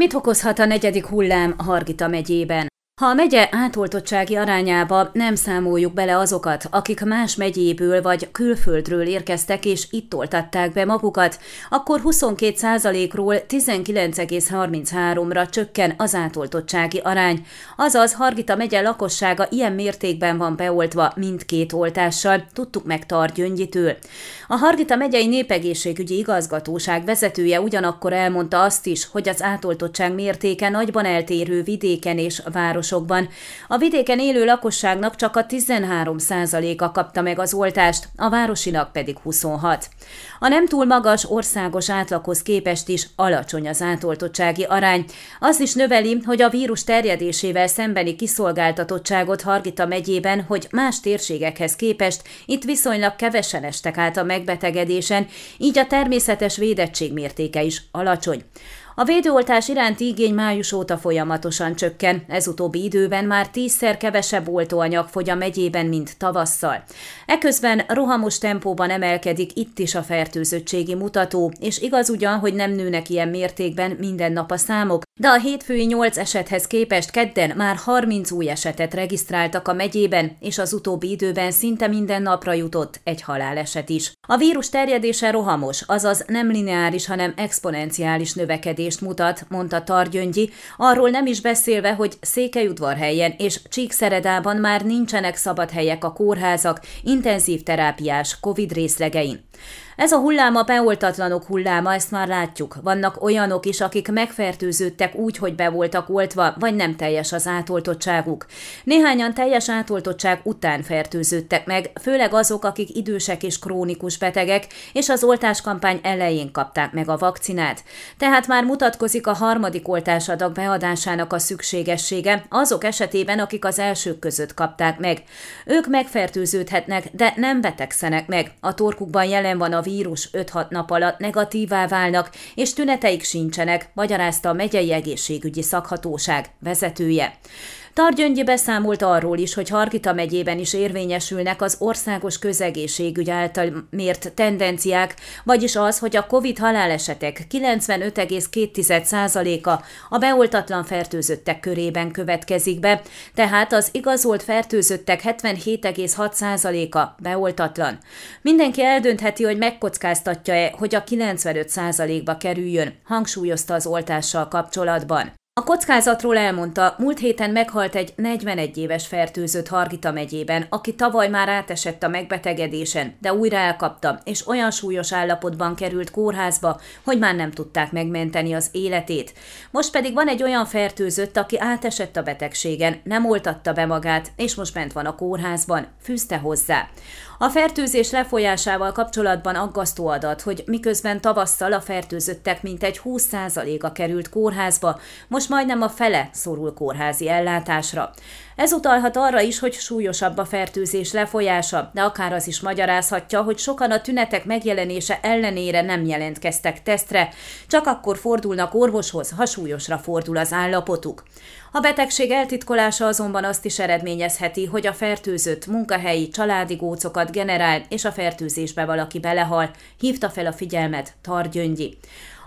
Mit okozhat a negyedik hullám Hargita megyében? Ha a megye átoltottsági arányába nem számoljuk bele azokat, akik más megyéből vagy külföldről érkeztek és itt oltatták be magukat, akkor 22%-ról 19,33-ra csökken az átoltottsági arány. Azaz Hargita megye lakossága ilyen mértékben van beoltva mindkét oltással, tudtuk meg Tar Gyöngyitől. A Hargita megyei népegészségügyi igazgatóság vezetője ugyanakkor elmondta azt is, hogy az átoltottság mértéke nagyban eltérő vidéken és város városokban. A vidéken élő lakosságnak csak a 13%-a kapta meg az oltást, a városinak pedig 26. A nem túl magas országos átlaghoz képest is alacsony az átoltottsági arány. Az is növeli, hogy a vírus terjedésével szembeni kiszolgáltatottságot Hargita megyében, hogy más térségekhez képest itt viszonylag kevesen estek át a megbetegedésen, így a természetes védettség mértéke is alacsony. A védőoltás iránti igény május óta folyamatosan csökken, ez utóbbi időben már tízszer kevesebb oltóanyag fogy a megyében, mint tavasszal. Eközben rohamos tempóban emelkedik itt is a fertőzöttségi mutató, és igaz ugyan, hogy nem nőnek ilyen mértékben minden nap a számok, de a hétfői 8 esethez képest kedden már 30 új esetet regisztráltak a megyében, és az utóbbi időben szinte minden napra jutott egy haláleset is. A vírus terjedése rohamos, azaz nem lineáris, hanem exponenciális növekedést mutat, mondta Targyöngyi, arról nem is beszélve, hogy Székelyudvarhelyen és Csíkszeredában már nincsenek szabad helyek a kórházak intenzív terápiás COVID részlegein. Ez a hullám a beoltatlanok hulláma, ezt már látjuk. Vannak olyanok is, akik megfertőződtek úgy, hogy be voltak oltva, vagy nem teljes az átoltottságuk. Néhányan teljes átoltottság után fertőződtek meg, főleg azok, akik idősek és krónikus betegek, és az oltáskampány elején kapták meg a vakcinát. Tehát már mutatkozik a harmadik oltásadag beadásának a szükségessége azok esetében, akik az elsők között kapták meg. Ők megfertőződhetnek, de nem betegszenek meg. A torkukban jelen van a vírus 5-6 nap alatt negatívá válnak, és tüneteik sincsenek, magyarázta a megyei egészségügyi szakhatóság vezetője. Targyöngyi beszámolt arról is, hogy Hargita megyében is érvényesülnek az országos közegészségügy által mért tendenciák, vagyis az, hogy a COVID halálesetek 95,2%-a a beoltatlan fertőzöttek körében következik be, tehát az igazolt fertőzöttek 77,6%-a beoltatlan. Mindenki eldöntheti, hogy megkockáztatja-e, hogy a 95%-ba kerüljön, hangsúlyozta az oltással kapcsolatban. A kockázatról elmondta, múlt héten meghalt egy 41 éves fertőzött Hargita megyében, aki tavaly már átesett a megbetegedésen, de újra elkapta, és olyan súlyos állapotban került kórházba, hogy már nem tudták megmenteni az életét. Most pedig van egy olyan fertőzött, aki átesett a betegségen, nem oltatta be magát, és most bent van a kórházban, fűzte hozzá. A fertőzés lefolyásával kapcsolatban aggasztó adat, hogy miközben tavasszal a fertőzöttek mintegy 20%-a került kórházba, most majdnem a fele szorul kórházi ellátásra. Ez utalhat arra is, hogy súlyosabb a fertőzés lefolyása, de akár az is magyarázhatja, hogy sokan a tünetek megjelenése ellenére nem jelentkeztek tesztre, csak akkor fordulnak orvoshoz, ha súlyosra fordul az állapotuk. A betegség eltitkolása azonban azt is eredményezheti, hogy a fertőzött munkahelyi családi gócokat generál, és a fertőzésbe valaki belehal, hívta fel a figyelmet Targyöngyi.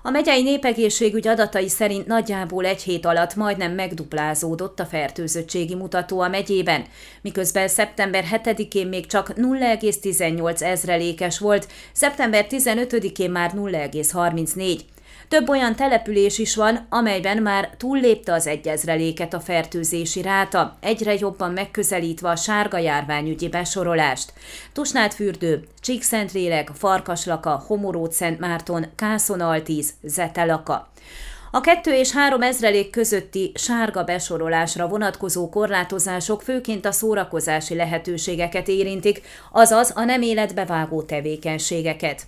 A megyei népegészségügy adatai szerint nagyjából egy hét alatt majdnem megduplázódott a fertőzöttségi mutató a megyében, miközben szeptember 7-én még csak 0,18 ezrelékes volt, szeptember 15-én már 0,34. Több olyan település is van, amelyben már túllépte az egyezreléket a fertőzési ráta, egyre jobban megközelítve a sárga járványügyi besorolást. Tusnádfürdő, Csíkszentlélek, Farkaslaka, Szent Márton, Kászonaltíz, Zetelaka. A 2 és 3 ezrelék közötti sárga besorolásra vonatkozó korlátozások főként a szórakozási lehetőségeket érintik, azaz a nem életbevágó tevékenységeket.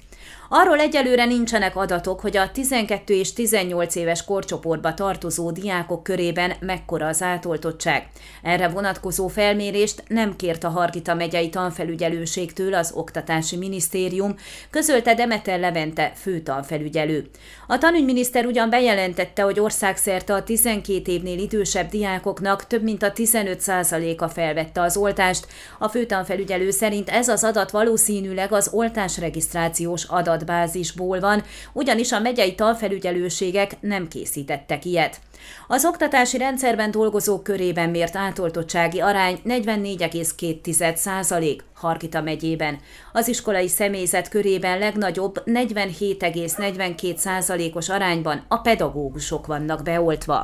Arról egyelőre nincsenek adatok, hogy a 12 és 18 éves korcsoportba tartozó diákok körében mekkora az átoltottság. Erre vonatkozó felmérést nem kért a Hargita megyei tanfelügyelőségtől az Oktatási Minisztérium, közölte Demeter Levente főtanfelügyelő. A tanügyminiszter ugyan bejelentette, hogy országszerte a 12 évnél idősebb diákoknak több mint a 15%-a felvette az oltást. A főtanfelügyelő szerint ez az adat valószínűleg az oltásregisztrációs adatbázisból van, ugyanis a megyei talfelügyelőségek nem készítettek ilyet. Az oktatási rendszerben dolgozók körében mért átoltottsági arány 44,2 százalék Harkita megyében. Az iskolai személyzet körében legnagyobb 47,42 százalékos arányban a pedagógusok vannak beoltva.